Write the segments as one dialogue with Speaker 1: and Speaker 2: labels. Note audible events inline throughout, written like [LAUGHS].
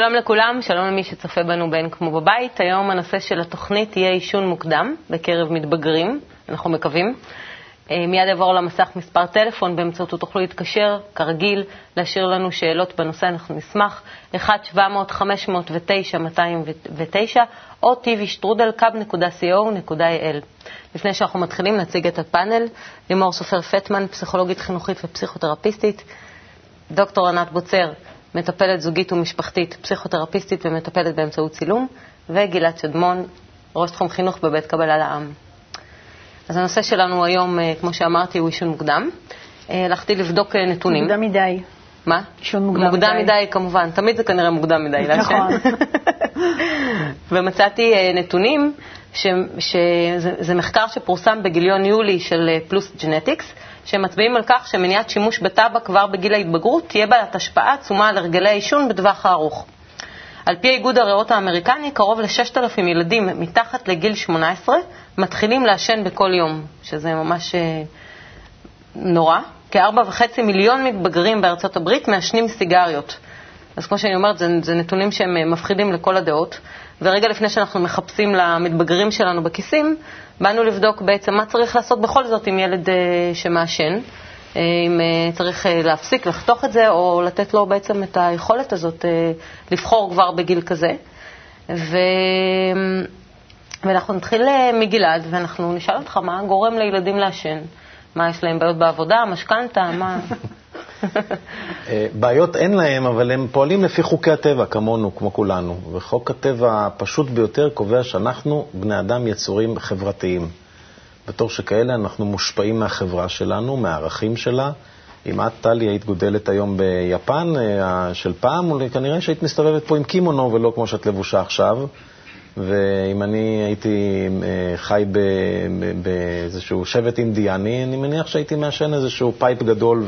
Speaker 1: שלום לכולם, שלום למי שצופה בנו בין כמו בבית. היום הנושא של התוכנית יהיה עישון מוקדם בקרב מתבגרים, אנחנו מקווים. אה, מיד אעבור למסך מספר טלפון, באמצעותו תוכלו להתקשר, כרגיל, להשאיר לנו שאלות בנושא, אנחנו נשמח. 1-700-509-209 או tvשטרודלקאב.co.il. לפני שאנחנו מתחילים, נציג את הפאנל. לימור סופר פטמן, פסיכולוגית חינוכית ופסיכותרפיסטית. דוקטור ענת בוצר, מטפלת זוגית ומשפחתית, פסיכותרפיסטית ומטפלת באמצעות צילום, וגלעד שדמון, ראש תחום חינוך בבית קבלה לעם. אז הנושא שלנו היום, אה, כמו שאמרתי, הוא עישון מוקדם. אה, הלכתי לבדוק אה, נתונים.
Speaker 2: מוקדם מדי.
Speaker 1: מה?
Speaker 2: עישון מוקדם, מדי.
Speaker 1: מוקדם מדי, כמובן. תמיד זה כנראה מוקדם מדי לעשן.
Speaker 2: נכון. [LAUGHS]
Speaker 1: ומצאתי נתונים, שזה מחקר שפורסם בגיליון יולי של פלוס ג'נטיקס, שמצביעים על כך שמניעת שימוש בטבק כבר בגיל ההתבגרות תהיה בעלת השפעה עצומה על הרגלי העישון בטווח הארוך. על פי איגוד הריאות האמריקני, קרוב ל-6,000 ילדים מתחת לגיל 18 מתחילים לעשן בכל יום, שזה ממש אה, נורא. כ-4.5 מיליון מתבגרים בארצות הברית מעשנים סיגריות. אז כמו שאני אומרת, זה, זה נתונים שהם אה, מפחידים לכל הדעות. ורגע לפני שאנחנו מחפשים למתבגרים שלנו בכיסים, באנו לבדוק בעצם מה צריך לעשות בכל זאת עם ילד uh, שמעשן, uh, אם uh, צריך להפסיק, לחתוך את זה, או לתת לו בעצם את היכולת הזאת לבחור כבר בגיל כזה. ו... ואנחנו נתחיל מגלעד, ואנחנו נשאל אותך מה גורם לילדים לעשן. מה, יש להם בעיות בעבודה, משכנתה, מה? [LAUGHS]
Speaker 3: בעיות אין להם, אבל הם פועלים לפי חוקי הטבע, כמונו, כמו כולנו. וחוק הטבע הפשוט ביותר קובע שאנחנו, בני אדם, יצורים חברתיים. בתור שכאלה אנחנו מושפעים מהחברה שלנו, מהערכים שלה. אם את, טלי, היית גודלת היום ביפן אה, של פעם, כנראה שהיית מסתובבת פה עם קימונו ולא כמו שאת לבושה עכשיו. ואם אני הייתי אה, חי באיזשהו שבט אינדיאני, אני מניח שהייתי מעשן איזשהו pipe גדול,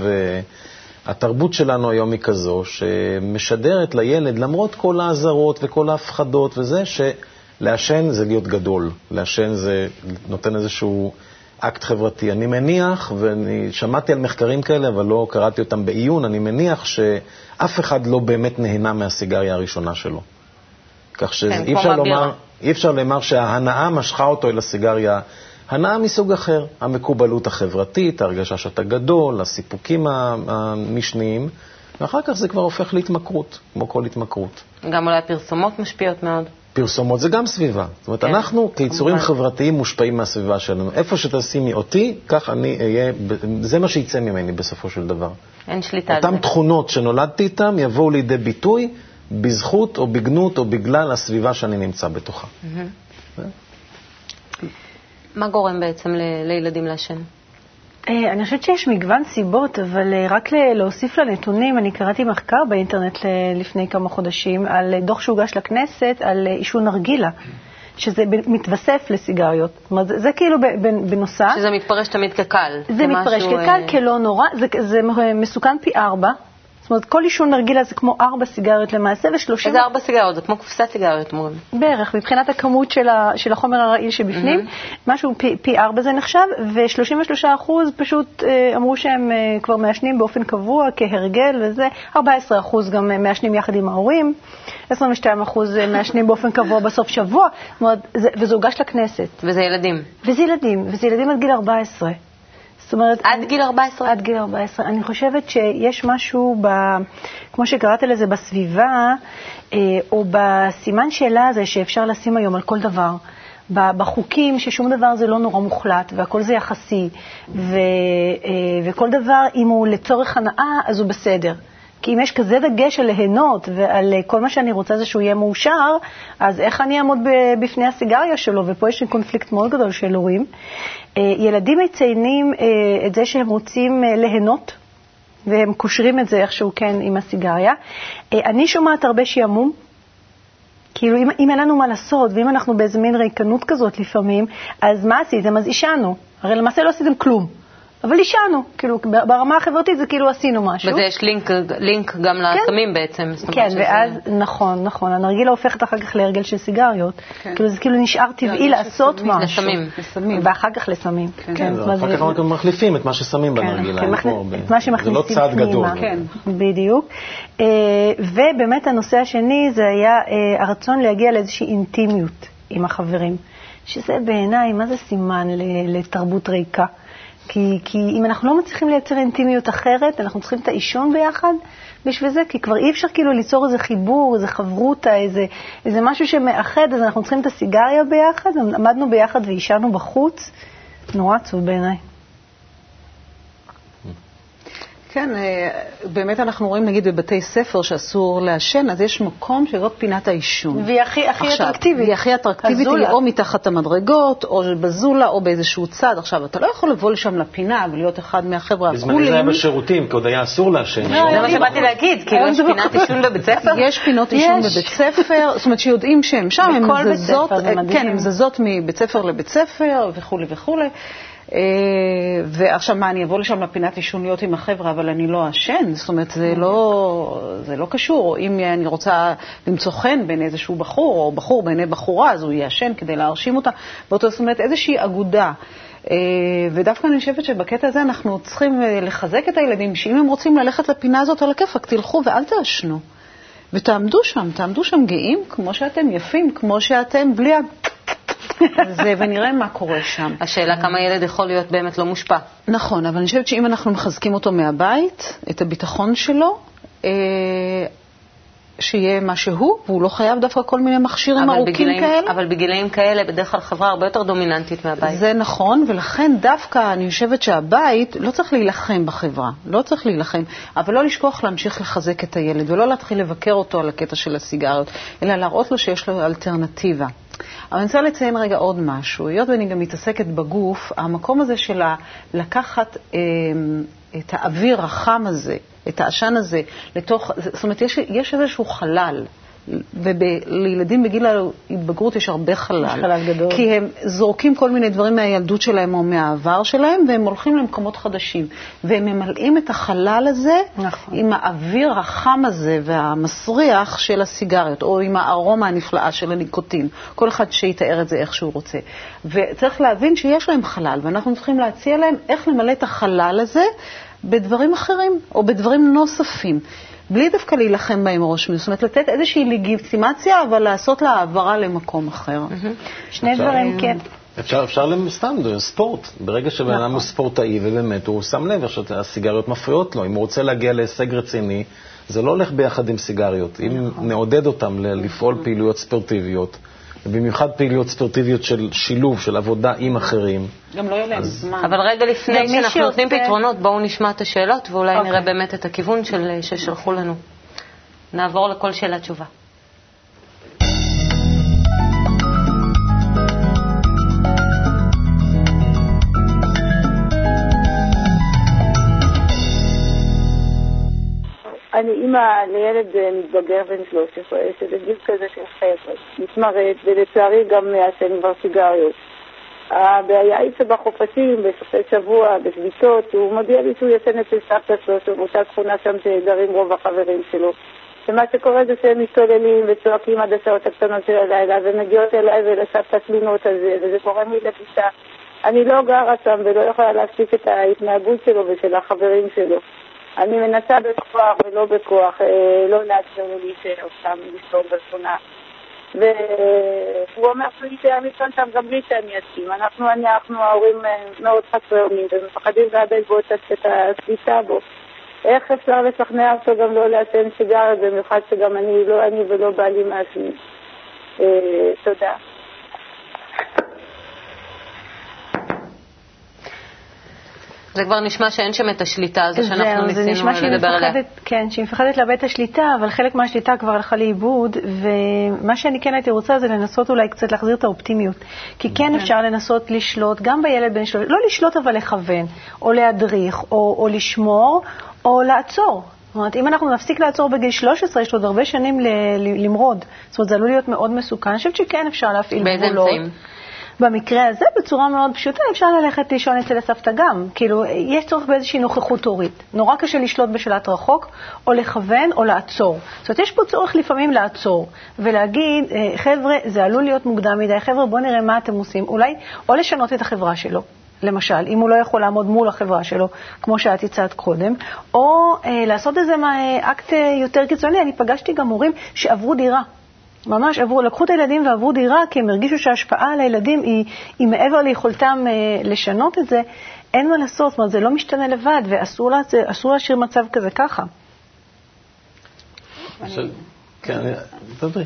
Speaker 3: והתרבות שלנו היום היא כזו, שמשדרת לילד, למרות כל האזהרות וכל ההפחדות וזה, שלעשן זה להיות גדול, לעשן זה נותן איזשהו אקט חברתי. אני מניח, ואני שמעתי על מחקרים כאלה, אבל לא קראתי אותם בעיון, אני מניח שאף אחד לא באמת נהנה מהסיגריה הראשונה שלו. כך שאי כן, אפשר, לומר, אפשר לומר שההנאה משכה אותו אל הסיגריה. הנאה מסוג אחר, המקובלות החברתית, ההרגשה שאתה גדול, הסיפוקים המשניים, ואחר כך זה כבר הופך להתמכרות, כמו כל התמכרות.
Speaker 1: גם אולי הפרסומות משפיעות מאוד.
Speaker 3: פרסומות זה גם סביבה. זאת אומרת, כן, אנחנו כיצורים כמובן. חברתיים מושפעים מהסביבה שלנו. איפה שתשימי אותי, כך אני אהיה, זה מה שיצא ממני בסופו של דבר.
Speaker 1: אין שליטה על
Speaker 3: זה. אותן תכונות שנולדתי איתן יבואו לידי ביטוי בזכות או בגנות או בגלל הסביבה שאני נמצא בתוכה.
Speaker 1: מה גורם בעצם לילדים לעשן?
Speaker 2: אה, אני חושבת שיש מגוון סיבות, אבל אה, רק להוסיף לנתונים, אני קראתי מחקר באינטרנט לפני כמה חודשים על דוח שהוגש לכנסת על עישון נרגילה. שזה מתווסף לסיגריות. זאת אומרת, זה, זה כאילו בנוסף.
Speaker 1: שזה מתפרש תמיד כקל.
Speaker 2: זה מתפרש כקל, אה... כלא נורא, זה, זה מסוכן פי ארבע, זאת אומרת, כל עישון נרגילה זה כמו ארבע סיגריות למעשה, ושלושים...
Speaker 1: איזה ארבע סיגריות? זה כמו קופסת סיגריות, אומרים.
Speaker 2: בערך, מבחינת הכמות של, ה, של החומר הרעיל שבפנים, mm-hmm. משהו פי, פי ארבע זה נחשב, ו-33 אחוז פשוט אה, אמרו שהם אה, כבר מעשנים באופן קבוע, כהרגל וזה, 14 אחוז גם אה, מעשנים יחד עם ההורים, 22 אחוז אה, מעשנים באופן קבוע בסוף שבוע, זאת אומרת, זה, וזה הוגש לכנסת.
Speaker 1: וזה ילדים.
Speaker 2: וזה ילדים, וזה ילדים עד גיל 14.
Speaker 1: זאת אומרת... עד גיל 14?
Speaker 2: עד גיל 14. אני חושבת שיש משהו, ב, כמו שקראת לזה, בסביבה, אה, או בסימן שאלה הזה שאפשר לשים היום על כל דבר. בחוקים ששום דבר זה לא נורא מוחלט והכל זה יחסי, ו, אה, וכל דבר, אם הוא לצורך הנאה, אז הוא בסדר. כי אם יש כזה דגש על ליהנות ועל כל מה שאני רוצה זה שהוא יהיה מאושר, אז איך אני אעמוד בפני הסיגריה שלו? ופה יש לי קונפליקט מאוד גדול של הורים. אה, ילדים מציינים אה, את זה שהם רוצים אה, ליהנות, והם קושרים את זה איכשהו כן עם הסיגריה. אני שומעת הרבה שעמום. כאילו, אם, אם אין לנו מה לעשות, ואם אנחנו באיזה מין ריקנות כזאת לפעמים, אז מה עשיתם? אז עישנו. הרי למעשה לא עשיתם כלום. אבל עישנו, כאילו, ברמה החברתית זה כאילו עשינו משהו.
Speaker 1: וזה יש לינק, לינק גם כן. לסמים בעצם.
Speaker 2: כן, ואז, שזה... נכון, נכון, הנרגילה הופכת אחר כך להרגל של סיגריות. כן. כאילו, זה כאילו נשאר טבעי לעשות
Speaker 1: לסמים,
Speaker 2: משהו.
Speaker 1: לסמים.
Speaker 2: לסמים. ואחר כך לסמים.
Speaker 3: כן, כן. כן אחר כך אנחנו מחליפים את מה ששמים כן, בנרגילה. כן,
Speaker 2: מחל... את מה שמכניסים
Speaker 3: פנימה. זה לא צעד גדול.
Speaker 2: כן, בדיוק. אה, ובאמת הנושא השני זה היה אה, הרצון להגיע לאיזושהי אינטימיות עם החברים. שזה בעיניי, מה זה סימן לתרבות ריקה? כי, כי אם אנחנו לא מצליחים לייצר אינטימיות אחרת, אנחנו צריכים את העישון ביחד בשביל זה, כי כבר אי אפשר כאילו ליצור איזה חיבור, איזה חברותה, איזה, איזה משהו שמאחד, אז אנחנו צריכים את הסיגריה ביחד, עמדנו ביחד ועישנו בחוץ, נורא עצוב בעיניי.
Speaker 4: כן, אה, באמת אנחנו רואים, נגיד, בבתי ספר שאסור לעשן, אז יש מקום שזאת פינת העישון.
Speaker 2: והיא הכי, הכי עכשיו, אטרקטיבית.
Speaker 4: והיא הכי אטרקטיבית, היא או מתחת המדרגות, או בזולה, או באיזשהו צד. עכשיו, אתה לא יכול לבוא לשם לפינה ולהיות אחד מהחבר'ה
Speaker 3: הקולים. בזמני זה היה בשירותים, כי עוד היה אסור לעשן.
Speaker 1: לא, זה מה שבאתי להגיד, כאילו יש פינת עישון בבית ספר?
Speaker 4: יש פינות עישון בבית ספר, זאת אומרת שיודעים שהם שם, הן זזות, כן, הן זזות מבית ספר לבית ספר וכולי וכולי. אה, ועכשיו מה, אני אבוא לשם לפינת עישון להיות עם החבר'ה, אבל אני לא אעשן? זאת אומרת, זה לא, זה לא קשור. אם אני רוצה למצוא חן בין איזשהו בחור, או בחור בעיני בחורה, אז הוא יעשן כדי להרשים אותה. באותו, זאת אומרת, איזושהי אגודה. אה, ודווקא אני חושבת שבקטע הזה אנחנו צריכים אה, לחזק את הילדים, שאם הם רוצים ללכת לפינה הזאת על הכיפאק, תלכו ואל תעשנו. ותעמדו שם, תעמדו שם גאים כמו שאתם, יפים כמו שאתם, בלי ה... זה, ונראה מה קורה שם.
Speaker 1: השאלה כמה ילד יכול להיות באמת לא מושפע.
Speaker 4: נכון, אבל אני חושבת שאם אנחנו מחזקים אותו מהבית, את הביטחון שלו, אה, שיהיה מה שהוא, והוא לא חייב דווקא כל מיני מכשירים ארוכים בגילאים, כאלה.
Speaker 1: אבל בגילאים כאלה בדרך כלל חברה הרבה יותר דומיננטית מהבית.
Speaker 4: זה נכון, ולכן דווקא אני חושבת שהבית לא צריך להילחם בחברה, לא צריך להילחם, אבל לא לשכוח להמשיך לחזק את הילד, ולא להתחיל לבקר אותו על הקטע של הסיגריות, אלא להראות לו שיש לו אלטרנטיבה. אבל אני רוצה לציין רגע עוד משהו. היות ואני גם מתעסקת בגוף, המקום הזה של לקחת אה, את האוויר החם הזה, את העשן הזה, לתוך, זאת אומרת, יש, יש איזשהו חלל. ולילדים בגיל ההתבגרות יש הרבה חלל. יש
Speaker 2: חלל גדול.
Speaker 4: כי הם זורקים כל מיני דברים מהילדות שלהם או מהעבר שלהם, והם הולכים למקומות חדשים. והם ממלאים את החלל הזה נכון. עם האוויר החם הזה והמסריח של הסיגריות, או עם הארומה הנפלאה של הניקוטין. כל אחד שיתאר את זה איך שהוא רוצה. וצריך להבין שיש להם חלל, ואנחנו צריכים להציע להם איך למלא את החלל הזה בדברים אחרים, או בדברים נוספים. בלי דווקא להילחם בהם ראש מזה. זאת אומרת, לתת איזושהי לגיטימציה, אבל לעשות לה העברה למקום אחר.
Speaker 2: שני דברים, כן.
Speaker 3: אפשר, אפשר סתם, ספורט. ברגע שבן אדם נכון. הוא ספורטאי, ובאמת הוא שם לב שהסיגריות מפריעות לו. אם הוא רוצה להגיע להישג רציני, זה לא הולך ביחד עם סיגריות. אם נכון. נעודד אותם לפעול פעילויות ספורטיביות, ובמיוחד פעילויות ספורטיביות של שילוב, של עבודה עם אחרים.
Speaker 4: גם לא יהיה להם זמן.
Speaker 1: אבל רגע לפני שאנחנו נותנים פתרונות, בואו נשמע את השאלות, ואולי נראה אוקיי. באמת את הכיוון ששלחו לנו. נעבור לכל שאלה תשובה.
Speaker 5: אני אימא לילד אה, מתבגר בן 13, שזה גיל כזה של חבר'ה, מתמרד, ולצערי גם מעשן כבר סיגריות. הבעיה היא שבחופשים, בסופי שבוע, בשביתות, הוא מודיע לי שהוא ישן אצל סבתא שלו, שבאותה שכונה שם שגרים רוב החברים שלו. ומה שקורה זה שהם מסתוללים וצועקים עד השעות הקטנות של הלילה, ומגיעות אליי ולסבתא תלונות על זה, וזה גורם לי לגישה. אני לא גרה שם ולא יכולה להפסיק את ההתנהגות שלו ושל החברים שלו. אני מנסה בכוח ולא בכוח, אה, לא לאפשר לו להישאר שם, לשתור בשכונה. והוא אומר שהוא יישאר לישון שם גם בלי שאני אסכים. אנחנו, אנחנו ההורים אה, מאוד חסרי אונים ומפחדים לאבד בו את השליטה בו. איך אפשר לשכנע אותו גם לא לעשן סיגריה, במיוחד שגם אני, לא אני ולא בעלי מעשנים. אה, תודה.
Speaker 1: זה כבר נשמע שאין שם את השליטה הזו שאנחנו ניסינו לדבר עליה.
Speaker 2: כן, שהיא מפחדת לאבד את השליטה, אבל חלק מהשליטה כבר הלכה לאיבוד, ומה שאני כן הייתי רוצה זה לנסות אולי קצת להחזיר את האופטימיות. כי כן, כן אפשר לנסות לשלוט, גם בילד בן שלוש, לא לשלוט אבל לכוון, או להדריך, או, או לשמור, או לעצור. זאת אומרת, אם אנחנו נפסיק לעצור בגיל 13, יש עוד הרבה שנים למרוד. זאת אומרת, זה עלול להיות מאוד מסוכן. אני חושבת שכן אפשר להפעיל
Speaker 1: גבולות. באיזה אמצעים?
Speaker 2: במקרה הזה, בצורה מאוד פשוטה, אפשר ללכת לישון אצל הסבתא גם. כאילו, יש צורך באיזושהי נוכחות הורית. נורא קשה לשלוט בשלט רחוק, או לכוון, או לעצור. זאת אומרת, יש פה צורך לפעמים לעצור, ולהגיד, אה, חבר'ה, זה עלול להיות מוקדם מדי, חבר'ה, בואו נראה מה אתם עושים. אולי, או לשנות את החברה שלו. למשל, אם הוא לא יכול לעמוד מול החברה שלו, כמו שאת הצעת קודם, או אה, לעשות איזה אקט אה, יותר קיצוני. אני פגשתי גם הורים שעברו דירה. ממש עברו, לקחו את הילדים ועברו דירה, כי הם הרגישו שההשפעה על הילדים היא, היא מעבר ליכולתם אה, לשנות את זה. אין מה לעשות, זאת אומרת, זה לא משתנה לבד, ואסור להשאיר מצב כזה ככה.
Speaker 3: כן, תדברי.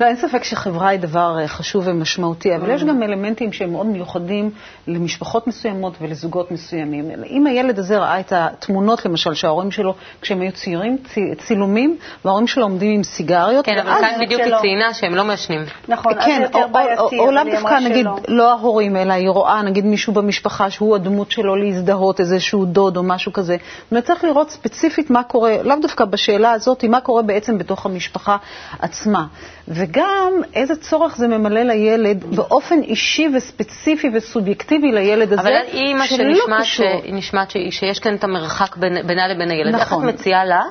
Speaker 4: לא, אין ספק שחברה היא דבר אה, חשוב ומשמעותי, אבל יש גם אלמנטים שהם מאוד מיוחדים למשפחות מסוימות ולזוגות מסוימים. אם הילד הזה ראה את התמונות, למשל, שההורים שלו, כשהם היו צעירים, צילומים, וההורים שלו עומדים עם סיגריות,
Speaker 1: כן, אבל כאן בדיוק היא ציינה שהם לא מעשנים.
Speaker 2: נכון, כן,
Speaker 4: או לאו דווקא, נגיד, לא ההורים, אלא היא רואה, נגיד, מישהו במשפחה שהוא הדמות שלו להזדהות, איזשהו דוד או משהו כזה. וצריך לראות ספציפית מה קורה, לאו דווקא בשאלה הזאת, מה קורה בעצם בתוך המשפחה עצמה. וגם איזה צורך זה ממלא לילד באופן אישי וספציפי וסובייקטיבי לילד הזה,
Speaker 1: אבל אימא שנשמעת שיש כאן את המרחק בינה לבין הילד, נכון. איך את מציעה לה?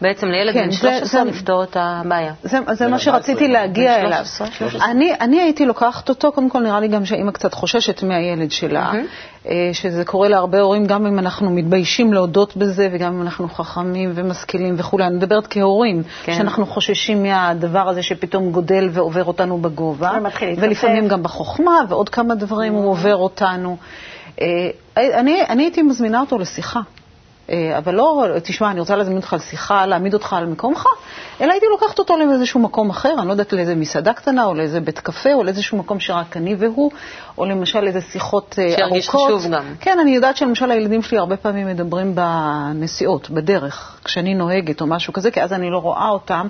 Speaker 1: בעצם לילד בן 13 לפתור את הבעיה.
Speaker 4: זה, זה מה שרציתי להגיע אליו. אני, אני הייתי לוקחת אותו, קודם כל נראה לי גם שהאימא קצת חוששת מהילד שלה, mm-hmm. שזה קורה להרבה הורים, גם אם אנחנו מתביישים להודות בזה, וגם אם אנחנו חכמים ומשכילים וכולי. אני מדברת כהורים, כן. שאנחנו חוששים מהדבר הזה שפתאום גודל ועובר אותנו בגובה, ולפעמים גם בחוכמה, ועוד כמה דברים הוא עובר אותנו. אה, אני, אני הייתי מזמינה אותו לשיחה. אה, אבל לא, תשמע, אני רוצה להזמין אותך לשיחה, להעמיד אותך על מקומך, אלא הייתי לוקחת אותו לאיזשהו מקום אחר, אני לא יודעת, לאיזה מסעדה קטנה, או לאיזה בית קפה, או לאיזשהו מקום שרק אני והוא, או למשל איזה שיחות
Speaker 1: אה, ארוכות. שירגיש חשוב גם.
Speaker 4: כן, אני יודעת שלמשל הילדים שלי הרבה פעמים מדברים בנסיעות, בדרך, כשאני נוהגת או משהו כזה, כי אז אני לא רואה אותם,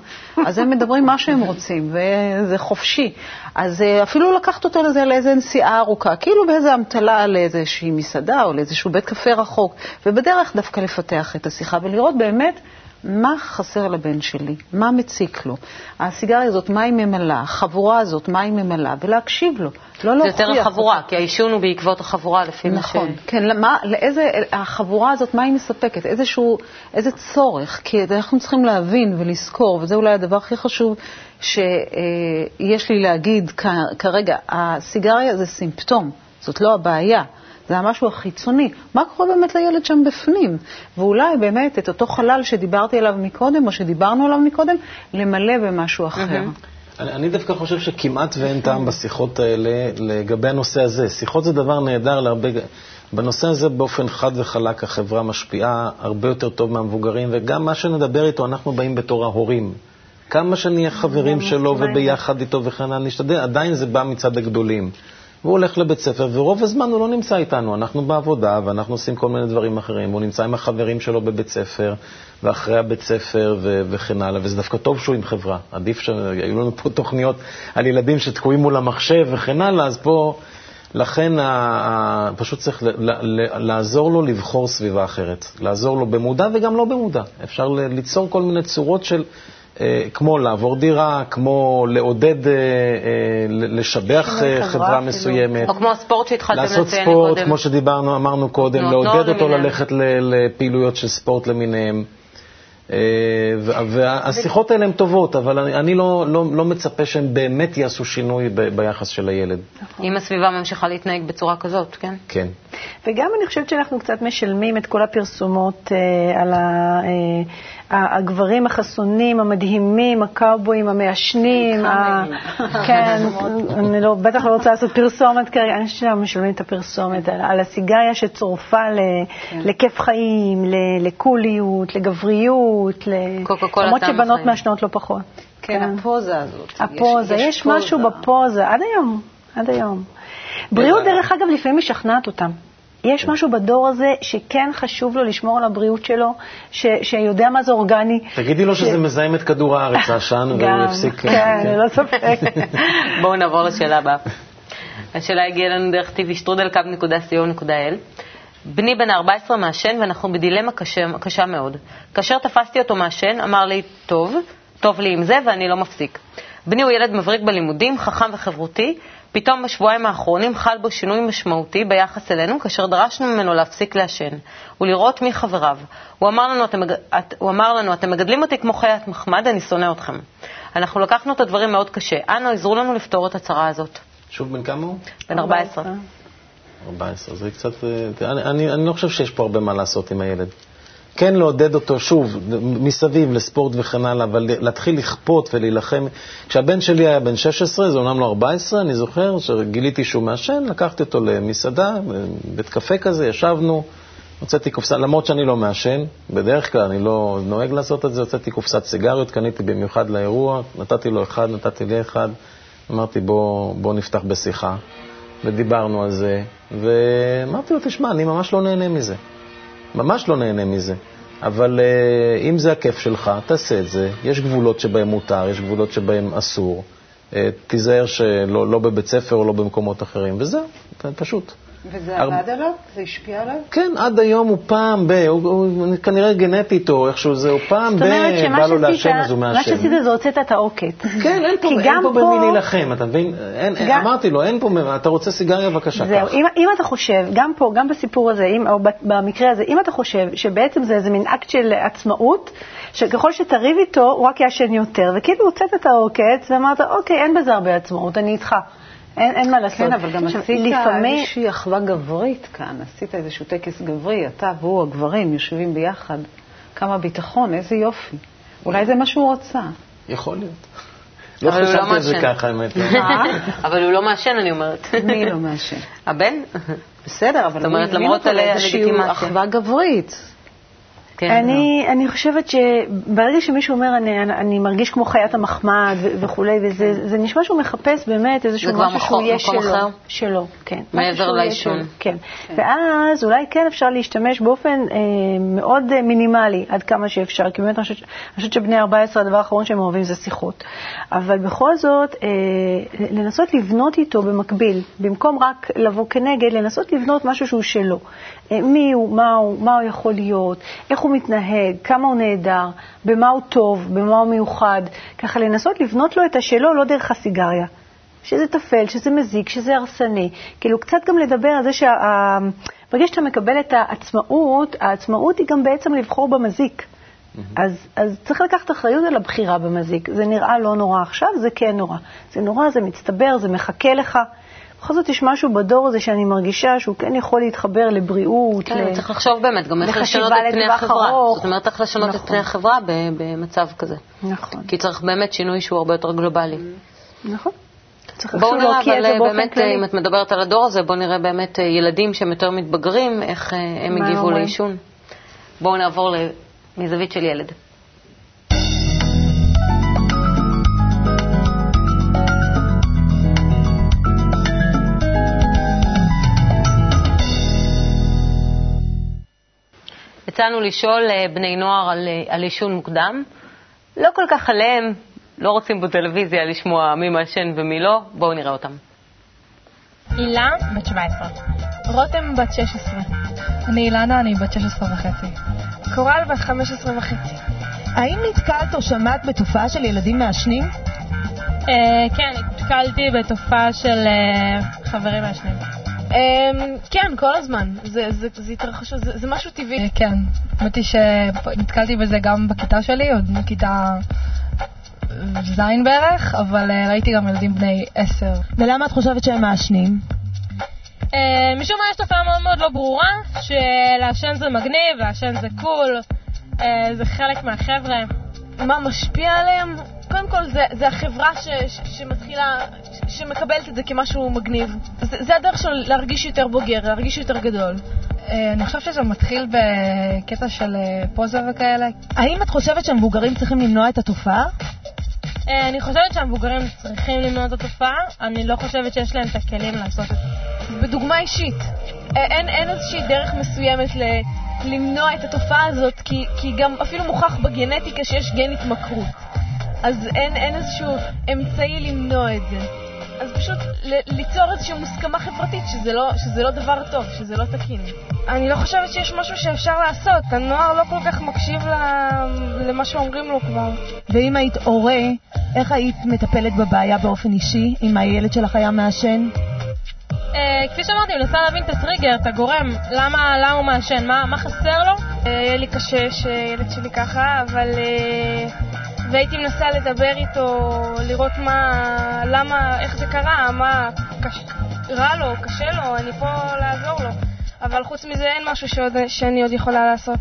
Speaker 4: אז הם מדברים מה שהם רוצים, וזה חופשי. אז אה, אפילו לקחת אותו לזה לאיזה נסיעה ארוכה, כאילו באיזה אמתלה לאיזושהי מסעדה או לאיזשהו בית קפה רחוק, ובדרך דווקא לפתח את השיחה ולראות באמת מה חסר לבן שלי, מה מציק לו. הסיגריה הזאת, מה היא ממלאה, החבורה הזאת, מה היא ממלאה, ולהקשיב לו, לא
Speaker 1: להוכיח. זה יותר החבורה, כי העישון הוא בעקבות החבורה, לפי מה
Speaker 4: ש... נכון, כן, למה, לאיזה, החבורה הזאת, מה היא מספקת, איזשהו, איזה צורך, כי אנחנו צריכים להבין ולזכור, וזה אולי הדבר הכי חשוב שיש לי להגיד כרגע, הסיגריה זה סימפטום, זאת לא הבעיה. זה המשהו החיצוני. מה קורה באמת לילד שם בפנים? ואולי באמת את אותו חלל שדיברתי עליו מקודם, או שדיברנו עליו מקודם, למלא במשהו אחר.
Speaker 3: אני, אני דווקא חושב שכמעט ואין טעם בשיחות האלה לגבי הנושא הזה. שיחות זה דבר נהדר להרבה... בנושא הזה באופן חד וחלק החברה משפיעה הרבה יותר טוב מהמבוגרים, וגם מה שנדבר איתו, אנחנו באים בתור ההורים. כמה שנהיה חברים שלו וביחד איתו וכן הלאה, נשתדל, עדיין זה בא מצד הגדולים. והוא הולך לבית ספר, ורוב הזמן הוא לא נמצא איתנו. אנחנו בעבודה, ואנחנו עושים כל מיני דברים אחרים. הוא נמצא עם החברים שלו בבית ספר, ואחרי הבית ספר ו- וכן הלאה, וזה דווקא טוב שהוא עם חברה. עדיף שהיו לנו פה תוכניות על ילדים שתקועים מול המחשב וכן הלאה, אז פה... לכן ה- ה- פשוט צריך ל- ל- לעזור לו לבחור סביבה אחרת. לעזור לו במודע וגם לא במודע. אפשר ליצור כל מיני צורות של כמו לעבור דירה, כמו לעודד, אה, אה, לשבח חברה מסוימת.
Speaker 1: או כמו הספורט שהתחלתם
Speaker 3: לציין קודם. לעשות ספורט, כמו שדיברנו, אמרנו קודם, לעודד אותו ללכת לפעילויות של ספורט למיניהם. והשיחות האלה הן טובות, אבל אני לא, לא, לא מצפה שהן באמת יעשו שינוי ביחס של הילד.
Speaker 1: אם הסביבה ממשיכה להתנהג בצורה כזאת, כן?
Speaker 3: כן.
Speaker 2: וגם אני חושבת שאנחנו קצת משלמים את כל הפרסומות על ה... הגברים החסונים, המדהימים, הקאובויים, המעשנים. [LAUGHS] כן, אני לא, בטח לא רוצה לעשות פרסומת כרגע, אני חושבת שאנחנו משלמים את הפרסומת על הסיגריה שצורפה כן. לכיף חיים, לקוליות, לגבריות, למרות שבנות מעשנות לא פחות.
Speaker 4: כן, כן, הפוזה הזאת.
Speaker 2: הפוזה, יש משהו בפוזה, עד היום, עד היום. בריאות, דרך אגב, לפעמים משכנעת אותם. יש כן. משהו בדור הזה שכן חשוב לו לשמור על הבריאות שלו, ש, שיודע מה זה אורגני.
Speaker 3: תגידי לו ש... שזה מזהם את כדור הארץ, [LAUGHS] העשן, והוא יפסיק...
Speaker 2: כן, כן, ללא ספק. [LAUGHS]
Speaker 1: בואו נעבור לשאלה הבאה. השאלה הגיעה לנו דרך tvשטרודלקאב.co.il. בני בן 14 מעשן ואנחנו בדילמה קשה, קשה מאוד. כאשר תפסתי אותו מעשן, אמר לי, טוב, טוב לי עם זה ואני לא מפסיק. בני הוא ילד מבריק בלימודים, חכם וחברותי, פתאום בשבועיים האחרונים חל בו שינוי משמעותי ביחס אלינו, כאשר דרשנו ממנו להפסיק לעשן ולראות מי חבריו. הוא אמר לנו, אתם, את, הוא אמר לנו, אתם מגדלים אותי כמו חיית מחמד, אני שונא אתכם. אנחנו לקחנו את הדברים מאוד קשה. אנא, עזרו לנו לפתור את הצרה הזאת.
Speaker 3: שוב, בן כמה הוא?
Speaker 1: בן 14.
Speaker 3: 14, זה קצת... אה, אני, אני, אני לא חושב שיש פה הרבה מה לעשות עם הילד. כן לעודד אותו, שוב, מסביב, לספורט וכן הלאה, אבל להתחיל לכפות ולהילחם. כשהבן שלי היה בן 16, זה אומנם לא 14, אני זוכר שגיליתי שהוא מעשן, לקחתי אותו למסעדה, בית קפה כזה, ישבנו, הוצאתי קופסה, למרות שאני לא מעשן, בדרך כלל אני לא נוהג לעשות את זה, הוצאתי קופסת סיגריות, קניתי במיוחד לאירוע, נתתי לו אחד, נתתי לי אחד, אמרתי בוא, בוא נפתח בשיחה, ודיברנו על זה, ואמרתי לו, תשמע, אני ממש לא נהנה מזה. ממש לא נהנה מזה. אבל uh, אם זה הכיף שלך, תעשה את זה. יש גבולות שבהם מותר, יש גבולות שבהם אסור. Uh, תיזהר שלא לא בבית ספר או לא במקומות אחרים, וזהו, פשוט.
Speaker 4: וזה הר... עבד עליו? זה השפיע עליו?
Speaker 3: כן, עד היום הוא פעם ב... הוא, הוא, הוא כנראה גנטית או איכשהו זה, הוא פעם ב... בא לו לעשן אז הוא מעשן.
Speaker 2: מה שעשית זה הוצאת את העוקץ.
Speaker 3: כן, אין פה, אין פה במי להילחם, אתה מבין? אין, גם... אמרתי לו, אין פה, אתה רוצה סיגריה, בבקשה,
Speaker 2: זהו, אם, אם אתה חושב, גם פה, גם בסיפור הזה, אם, או במקרה הזה, אם אתה חושב שבעצם זה איזה מין אקט של עצמאות, שככל שתריב איתו, הוא רק יעשן יותר, וכאילו הוצאת את העוקץ ואמרת, אוקיי, אין בזה הרבה עצמאות, אני איתך. אין, אין מה לעשות.
Speaker 4: כן, אבל גם עשית לפעמים... איזושהי אחווה גברית כאן, עשית איזשהו טקס גברי, אתה והוא, הגברים, יושבים ביחד. כמה ביטחון, איזה יופי. אולי זה מה שהוא רצה.
Speaker 3: יכול להיות. לא חשבתי על זה ככה, האמת. [LAUGHS]
Speaker 1: אבל הוא לא מעשן, אני אומרת.
Speaker 4: מי לא מעשן?
Speaker 1: הבן?
Speaker 4: בסדר, אבל... זאת אומרת, למרות הלגיטימציה. אחווה גברית.
Speaker 2: כן, אני, לא. אני חושבת שברגע שמישהו אומר, אני, אני מרגיש כמו חיית המחמד וכולי, וזה זה נשמע שהוא מחפש באמת איזשהו משהו שהוא יהיה שלו.
Speaker 1: אחר?
Speaker 2: שלו, כן.
Speaker 1: מעבר לעישון.
Speaker 2: כן. כן. ואז אולי כן אפשר להשתמש באופן אה, מאוד מינימלי, עד כמה שאפשר, כי באמת אני חושבת, אני חושבת שבני 14, הדבר האחרון שהם אוהבים זה שיחות. אבל בכל זאת, אה, לנסות לבנות איתו במקביל, במקום רק לבוא כנגד, לנסות לבנות משהו שהוא שלו. אה, מי הוא, מה הוא, מה הוא יכול להיות, איך הוא מתנהג, כמה הוא נהדר, במה הוא טוב, במה הוא מיוחד. ככה לנסות לבנות לו את השלו לא דרך הסיגריה. שזה טפל, שזה מזיק, שזה הרסני. כאילו, קצת גם לדבר על זה שברגע שאתה מקבל את העצמאות, העצמאות היא גם בעצם לבחור במזיק. Mm-hmm. אז, אז צריך לקחת אחריות על הבחירה במזיק. זה נראה לא נורא עכשיו, זה כן נורא. זה נורא, זה מצטבר, זה מחכה לך. בכל זאת יש משהו בדור הזה שאני מרגישה שהוא כן יכול להתחבר לבריאות.
Speaker 1: כן, ל... צריך לחשוב באמת גם איך לשנות את פני החברה. זאת אומרת, איך לשנות נכון. את פני החברה במצב כזה.
Speaker 2: נכון.
Speaker 1: כי צריך באמת שינוי שהוא הרבה יותר גלובלי.
Speaker 2: נכון.
Speaker 1: בואו נראה, אבל באמת, כלי. אם את מדברת על הדור הזה, בואו נראה באמת ילדים שהם יותר מתבגרים, איך הם הגיבו לעישון. בואו נעבור מזווית של ילד. יצאנו לשאול אה, בני נוער על, אה, על עישון מוקדם. לא כל כך עליהם, לא רוצים בטלוויזיה לשמוע מי מעשן ומי לא, בואו נראה אותם.
Speaker 6: הילה, בת 17. רותם, בת 16. אני אילנה, אני בת 16 וחצי. קורל, בת 15 וחצי.
Speaker 7: האם נתקלת או שמעת בתופעה של ילדים מעשנים?
Speaker 6: אה, כן, נתקלתי בתופעה של חברים מעשנים.
Speaker 7: אמ, כן, כל הזמן. זה התרחש, זה משהו טבעי. אה,
Speaker 6: כן, האמת היא שנתקלתי בזה גם בכיתה שלי, עוד מכיתה ז' בערך, אבל אה, ראיתי גם ילדים בני עשר.
Speaker 7: ולמה את חושבת שהם מעשנים?
Speaker 6: אה, משום מה יש תופעה מאוד מאוד לא ברורה, שלעשן זה מגניב, לעשן זה קול, זה חלק מהחבר'ה.
Speaker 7: מה משפיע עליהם? קודם כל, זה, זה החברה ש, ש, שמתחילה, ש, שמקבלת את זה כמשהו מגניב. זה, זה הדרך של להרגיש יותר בוגר, להרגיש יותר גדול.
Speaker 6: אה, אני חושבת שזה מתחיל בקטע של אה, פוזה וכאלה.
Speaker 7: האם את חושבת שהמבוגרים צריכים למנוע את התופעה?
Speaker 6: אה, אני חושבת שהמבוגרים צריכים למנוע את התופעה, אני לא חושבת שיש להם את הכלים לעשות את זה.
Speaker 7: בדוגמה אישית, אין, אין איזושהי דרך מסוימת ל... למנוע את התופעה הזאת, כי, כי גם אפילו מוכח בגנטיקה שיש גן התמכרות. אז אין, אין איזשהו אמצעי למנוע את זה. אז פשוט ליצור איזושהי מוסכמה חברתית שזה לא, שזה לא דבר טוב, שזה לא תקין.
Speaker 6: אני לא חושבת שיש משהו שאפשר לעשות. הנוער לא כל כך מקשיב למה שאומרים לו כבר.
Speaker 7: ואם היית הורה
Speaker 6: איך היית מטפלת בבעיה באופן אישי, אם הילד שלך היה מעשן?
Speaker 7: Uh, כפי שאמרתי, אני מנסה להבין את הטריגר, את הגורם, למה, למה הוא מעשן, מה, מה חסר לו. Uh, יהיה לי קשה שילד שלי ככה, אבל... Uh, והייתי מנסה לדבר איתו, לראות מה, למה, איך זה קרה, מה, קש, רע לו, קשה לו, אני פה לעזור לו. אבל חוץ מזה אין משהו שעוד, שאני עוד יכולה לעשות.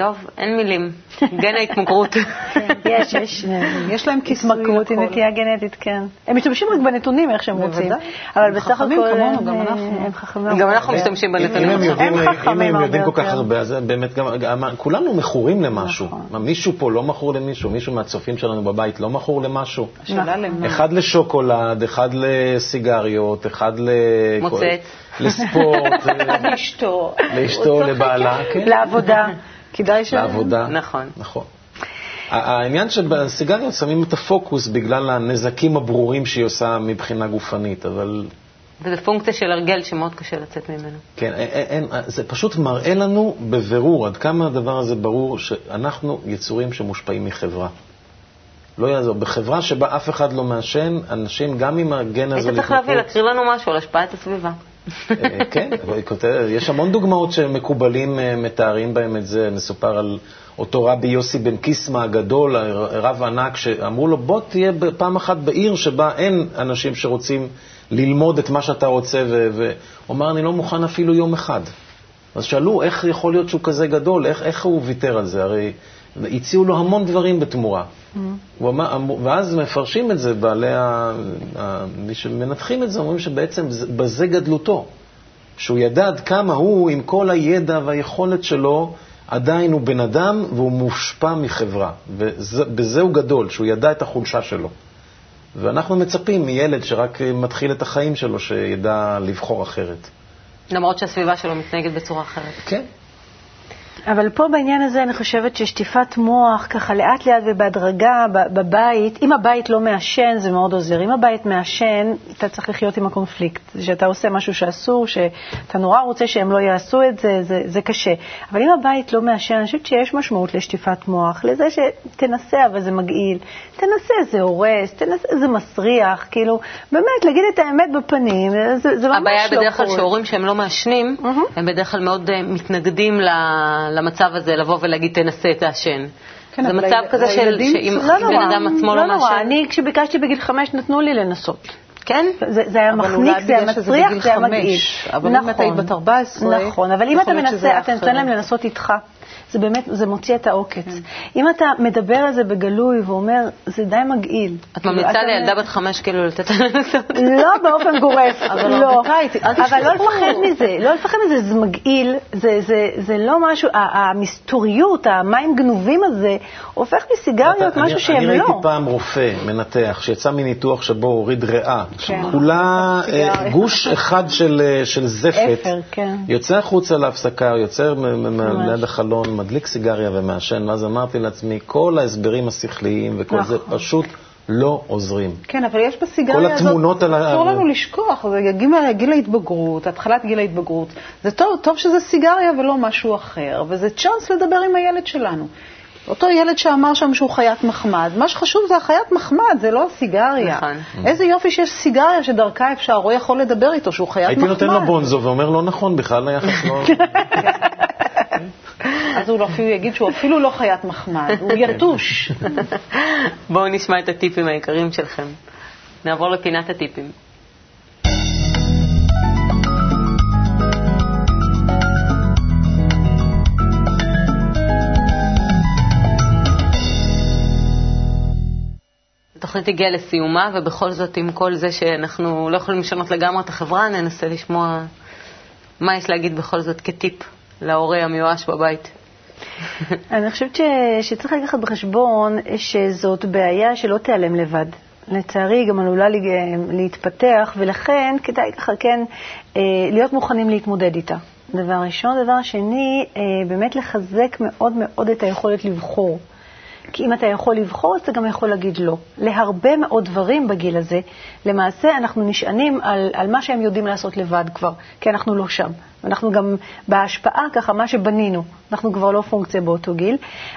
Speaker 1: טוב, אין מילים. גן ההתמכרות.
Speaker 2: כן, יש, יש. יש להם כיסוי התמכרות עם נטייה גנטית, כן. הם משתמשים רק בנתונים איך שהם רוצים. אבל בסך הכל
Speaker 4: הם
Speaker 1: חכמים. גם אנחנו משתמשים בנתונים.
Speaker 3: אם הם יודעים כל כך הרבה, אז באמת גם, כולנו מכורים למשהו. נכון. מישהו פה לא מכור למישהו, מישהו מהצופים שלנו בבית לא מכור למשהו. אחד לשוקולד, אחד לסיגריות, אחד ל...
Speaker 1: מוצץ.
Speaker 3: לספורט. [LAUGHS]
Speaker 4: לאשתו.
Speaker 3: לאשתו, לבעלה. כן.
Speaker 2: לעבודה.
Speaker 3: כדאי ש... לעבודה.
Speaker 1: נכון.
Speaker 3: נכון. העניין שבסיגריות שמים את הפוקוס בגלל הנזקים הברורים שהיא עושה מבחינה גופנית, אבל...
Speaker 1: וזה פונקציה של הרגל שמאוד קשה לצאת ממנו.
Speaker 3: כן, אין, אין, זה פשוט מראה לנו בבירור עד כמה הדבר הזה ברור שאנחנו יצורים שמושפעים מחברה. לא יעזור. בחברה שבה אף אחד לא מעשן, אנשים, גם עם הגן הזה...
Speaker 1: היית צריך להביא, להקריא לנו משהו על השפעת הסביבה.
Speaker 3: אה, כן, יש המון דוגמאות שמקובלים אה, מתארים בהם את זה. מסופר על אותו רבי יוסי בן קיסמא הגדול, רב ענק, שאמרו לו, בוא תהיה פעם אחת בעיר שבה אין אנשים שרוצים ללמוד את מה שאתה רוצה, והוא אמר, אני לא מוכן אפילו יום אחד. אז שאלו, איך יכול להיות שהוא כזה גדול? איך, איך הוא ויתר על זה? הרי הציעו לו המון דברים בתמורה. Mm-hmm. אמר, ואז מפרשים את זה, בעלי ה... מי שמנתחים את זה, אומרים שבעצם בזה גדלותו. שהוא ידע עד כמה הוא, עם כל הידע והיכולת שלו, עדיין הוא בן אדם והוא מושפע מחברה. ובזה הוא גדול, שהוא ידע את החולשה שלו. ואנחנו מצפים מילד שרק מתחיל את החיים שלו, שידע לבחור אחרת.
Speaker 1: למרות שהסביבה שלו מתנהגת בצורה אחרת.
Speaker 3: כן.
Speaker 2: אבל פה בעניין הזה אני חושבת ששטיפת מוח, ככה לאט לאט ובהדרגה בבית, אם הבית לא מעשן זה מאוד עוזר. אם הבית מעשן, אתה צריך לחיות עם הקונפליקט. שאתה עושה משהו שאסור, שאתה נורא רוצה שהם לא יעשו את זה, זה, זה קשה. אבל אם הבית לא מעשן, אני חושבת שיש משמעות לשטיפת מוח, לזה שתנסה אבל זה מגעיל, תנסה זה הורס, תנסה זה מסריח, כאילו, באמת, להגיד את האמת בפנים, זה, זה ממש לא קורה.
Speaker 1: הבעיה בדרך כלל שהורים שהם לא מעשנים, mm-hmm. הם בדרך כלל מאוד uh, מתנגדים ל... למצב הזה, לבוא ולהגיד תנסה את העשן. כן, זה מצב כזה של, שאם לא בן אדם עצמו לא,
Speaker 2: לא
Speaker 1: מעשן...
Speaker 2: לא נורא, אני כשביקשתי בגיל חמש נתנו לי לנסות. כן? זה, זה היה מחניק, זה היה מצריח, זה היה מגעיל.
Speaker 4: אבל נכון, אם את היית בת 14,
Speaker 2: נכון, אבל אם אתה מנסה, אתה נותן להם לנסות איתך. זה באמת, זה מוציא את העוקץ. כן. אם אתה מדבר על זה בגלוי ואומר, זה די מגעיל.
Speaker 1: את ממליצה לילדה בת חמש כאילו לתת לה לנסות?
Speaker 2: לא באופן גורף, לא. אבל לא לפחד מזה, לא לפחד מזה, זה מגעיל, זה לא משהו, המסתוריות, המים גנובים הזה, הופך מסיגריות משהו שהם לא.
Speaker 3: אני ראיתי פעם רופא, מנתח, שיצא מניתוח שבו הוריד ריאה, כן. כולה אה, גוש אחד של אה, זפת,
Speaker 2: כן.
Speaker 3: יוצא החוצה להפסקה, יוצא ליד החלון, מדליק סיגריה ומעשן, ואז אמרתי לעצמי, כל ההסברים השכליים וכל נכון. זה פשוט לא עוזרים.
Speaker 4: כן, אבל יש בסיגריה הזאת,
Speaker 3: כל על
Speaker 4: אסור לנו לשכוח, זה גיל, גיל ההתבגרות, התחלת גיל ההתבגרות. זה טוב, טוב שזה סיגריה ולא משהו אחר, וזה צ'אנס לדבר עם הילד שלנו. אותו ילד שאמר שם שהוא חיית מחמד, מה שחשוב זה החיית מחמד, זה לא הסיגריה. נכון. איזה יופי שיש סיגריה שדרכה אפשר, או יכול לדבר איתו שהוא חיית
Speaker 3: הייתי
Speaker 4: מחמד.
Speaker 3: הייתי נותן לו בונזו ואומר לא נכון, בכלל היחס לא... [LAUGHS]
Speaker 4: אז הוא אפילו יגיד שהוא אפילו לא חיית מחמד, הוא יתוש.
Speaker 1: בואו נשמע את הטיפים העיקריים שלכם. נעבור לפינת הטיפים. התוכנית הגיעה לסיומה, ובכל זאת, עם כל זה שאנחנו לא יכולים לשנות לגמרי את החברה, ננסה לשמוע מה יש להגיד בכל זאת כטיפ להורה המיואש בבית. [LAUGHS]
Speaker 2: אני חושבת ש... שצריך לקחת בחשבון שזאת בעיה שלא תיעלם לבד. לצערי, היא גם עלולה להתפתח, ולכן כדאי ככה כן אה, להיות מוכנים להתמודד איתה. דבר ראשון. דבר שני, אה, באמת לחזק מאוד מאוד את היכולת לבחור. כי אם אתה יכול לבחור, אתה גם יכול להגיד לא. להרבה מאוד דברים בגיל הזה, למעשה אנחנו נשענים על, על מה שהם יודעים לעשות לבד כבר, כי אנחנו לא שם. אנחנו גם בהשפעה, ככה, מה שבנינו, אנחנו כבר לא פונקציה באותו גיל.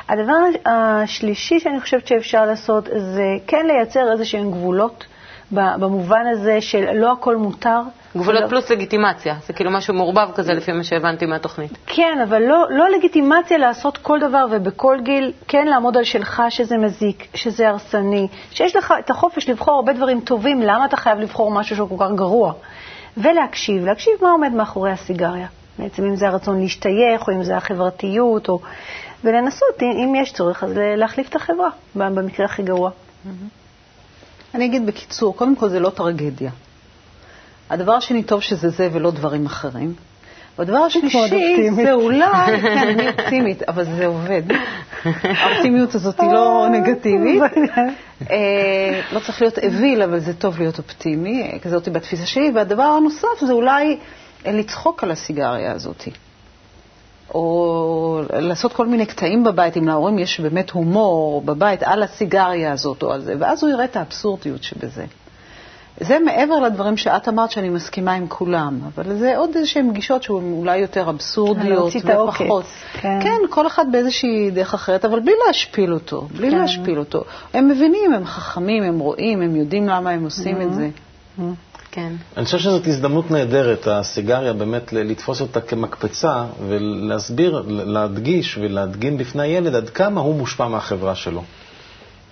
Speaker 2: הדבר השלישי שאני חושבת שאפשר לעשות זה כן לייצר איזה שהם גבולות, במובן הזה של לא הכל מותר.
Speaker 1: גבולות פלוס לגיטימציה, זה כאילו משהו מעורבב כזה לפי מה שהבנתי מהתוכנית.
Speaker 2: כן, אבל לא, לא לגיטימציה לעשות כל דבר ובכל גיל כן לעמוד על שלך שזה מזיק, שזה הרסני, שיש לך את החופש לבחור הרבה דברים טובים, למה אתה חייב לבחור משהו שהוא כל כך גרוע? ולהקשיב, להקשיב מה עומד מאחורי הסיגריה. בעצם אם זה הרצון להשתייך, או אם זה החברתיות, או... ולנסות, אם יש צורך, אז להחליף את החברה, במקרה הכי גרוע.
Speaker 4: אני אגיד בקיצור, קודם כל זה לא טרגדיה. הדבר השני, טוב שזה זה ולא דברים אחרים. והדבר השלישי זה אולי, כן, אני אופטימית, אבל זה עובד. [LAUGHS] האופטימיות הזאת היא לא נגטיבית. אה, לא צריך להיות אוויל, אבל זה טוב להיות אופטימי, כזאת בתפיסה שלי. והדבר הנוסף זה אולי לצחוק על הסיגריה הזאת. או לעשות כל מיני קטעים בבית, אם להורים יש באמת הומור בבית על הסיגריה הזאת או על זה, ואז הוא יראה את האבסורדיות שבזה. זה מעבר לדברים שאת אמרת שאני מסכימה עם כולם, אבל זה עוד איזשהן גישות שהן אולי יותר אבסורדיות ופחות. כן. כן, כל אחד באיזושהי דרך אחרת, אבל בלי להשפיל אותו, בלי כן. להשפיל אותו. הם מבינים, הם חכמים, הם רואים, הם יודעים למה הם עושים mm-hmm. את זה. Mm-hmm.
Speaker 3: כן. אני חושב שזאת הזדמנות נהדרת, הסיגריה, באמת לתפוס אותה כמקפצה ולהסביר, להדגיש ולהדגים בפני הילד עד כמה הוא מושפע מהחברה שלו.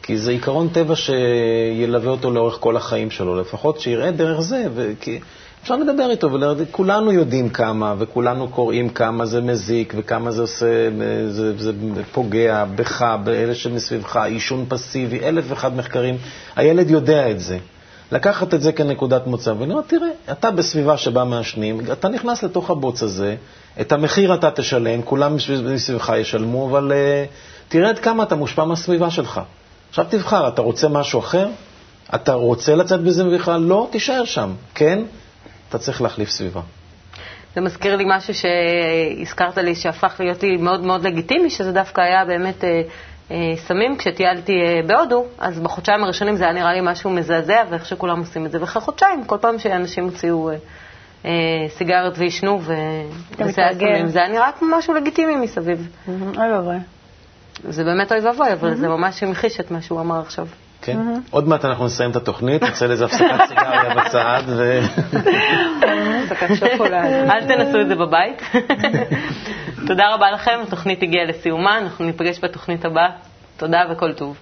Speaker 3: כי זה עיקרון טבע שילווה אותו לאורך כל החיים שלו, לפחות שיראה דרך זה, וכי אפשר לדבר איתו, וכולנו יודעים כמה, וכולנו קוראים כמה זה מזיק, וכמה זה עושה, זה, זה פוגע בך, באלה שמסביבך, עישון פסיבי, אלף ואחד מחקרים. הילד יודע את זה. לקחת את זה כנקודת מוצא ולראות, תראה, אתה בסביבה שבה מעשנים, אתה נכנס לתוך הבוץ הזה, את המחיר אתה תשלם, כולם מסביבך ישלמו, אבל uh, תראה עד כמה אתה מושפע מהסביבה שלך. עכשיו תבחר, אתה רוצה משהו אחר? אתה רוצה לצאת בזה בכלל? לא, תישאר שם. כן, אתה צריך להחליף סביבה.
Speaker 1: זה מזכיר לי משהו שהזכרת לי, שהפך להיות לי מאוד מאוד לגיטימי, שזה דווקא היה באמת אה, אה, סמים. כשטיילתי אה, בהודו, אז בחודשיים הראשונים זה היה נראה לי משהו מזעזע, ואיך שכולם עושים את זה. ואחרי חודשיים, כל פעם שאנשים הוציאו אה, אה, סיגרת ועישנו, וזה היה זה היה נראה כמו משהו לגיטימי מסביב.
Speaker 2: אוי ואבוי.
Speaker 1: זה באמת אוי ואבוי, אבל זה ממש המחיש את מה שהוא אמר עכשיו.
Speaker 3: כן. עוד מעט אנחנו נסיים את התוכנית, נצא לאיזה הפסקת סיגריה [LAUGHS] בצד ו...
Speaker 1: אל תנסו את זה בבית. [LAUGHS] תודה רבה לכם, התוכנית הגיעה לסיומה, אנחנו ניפגש בתוכנית הבאה. תודה וכל טוב.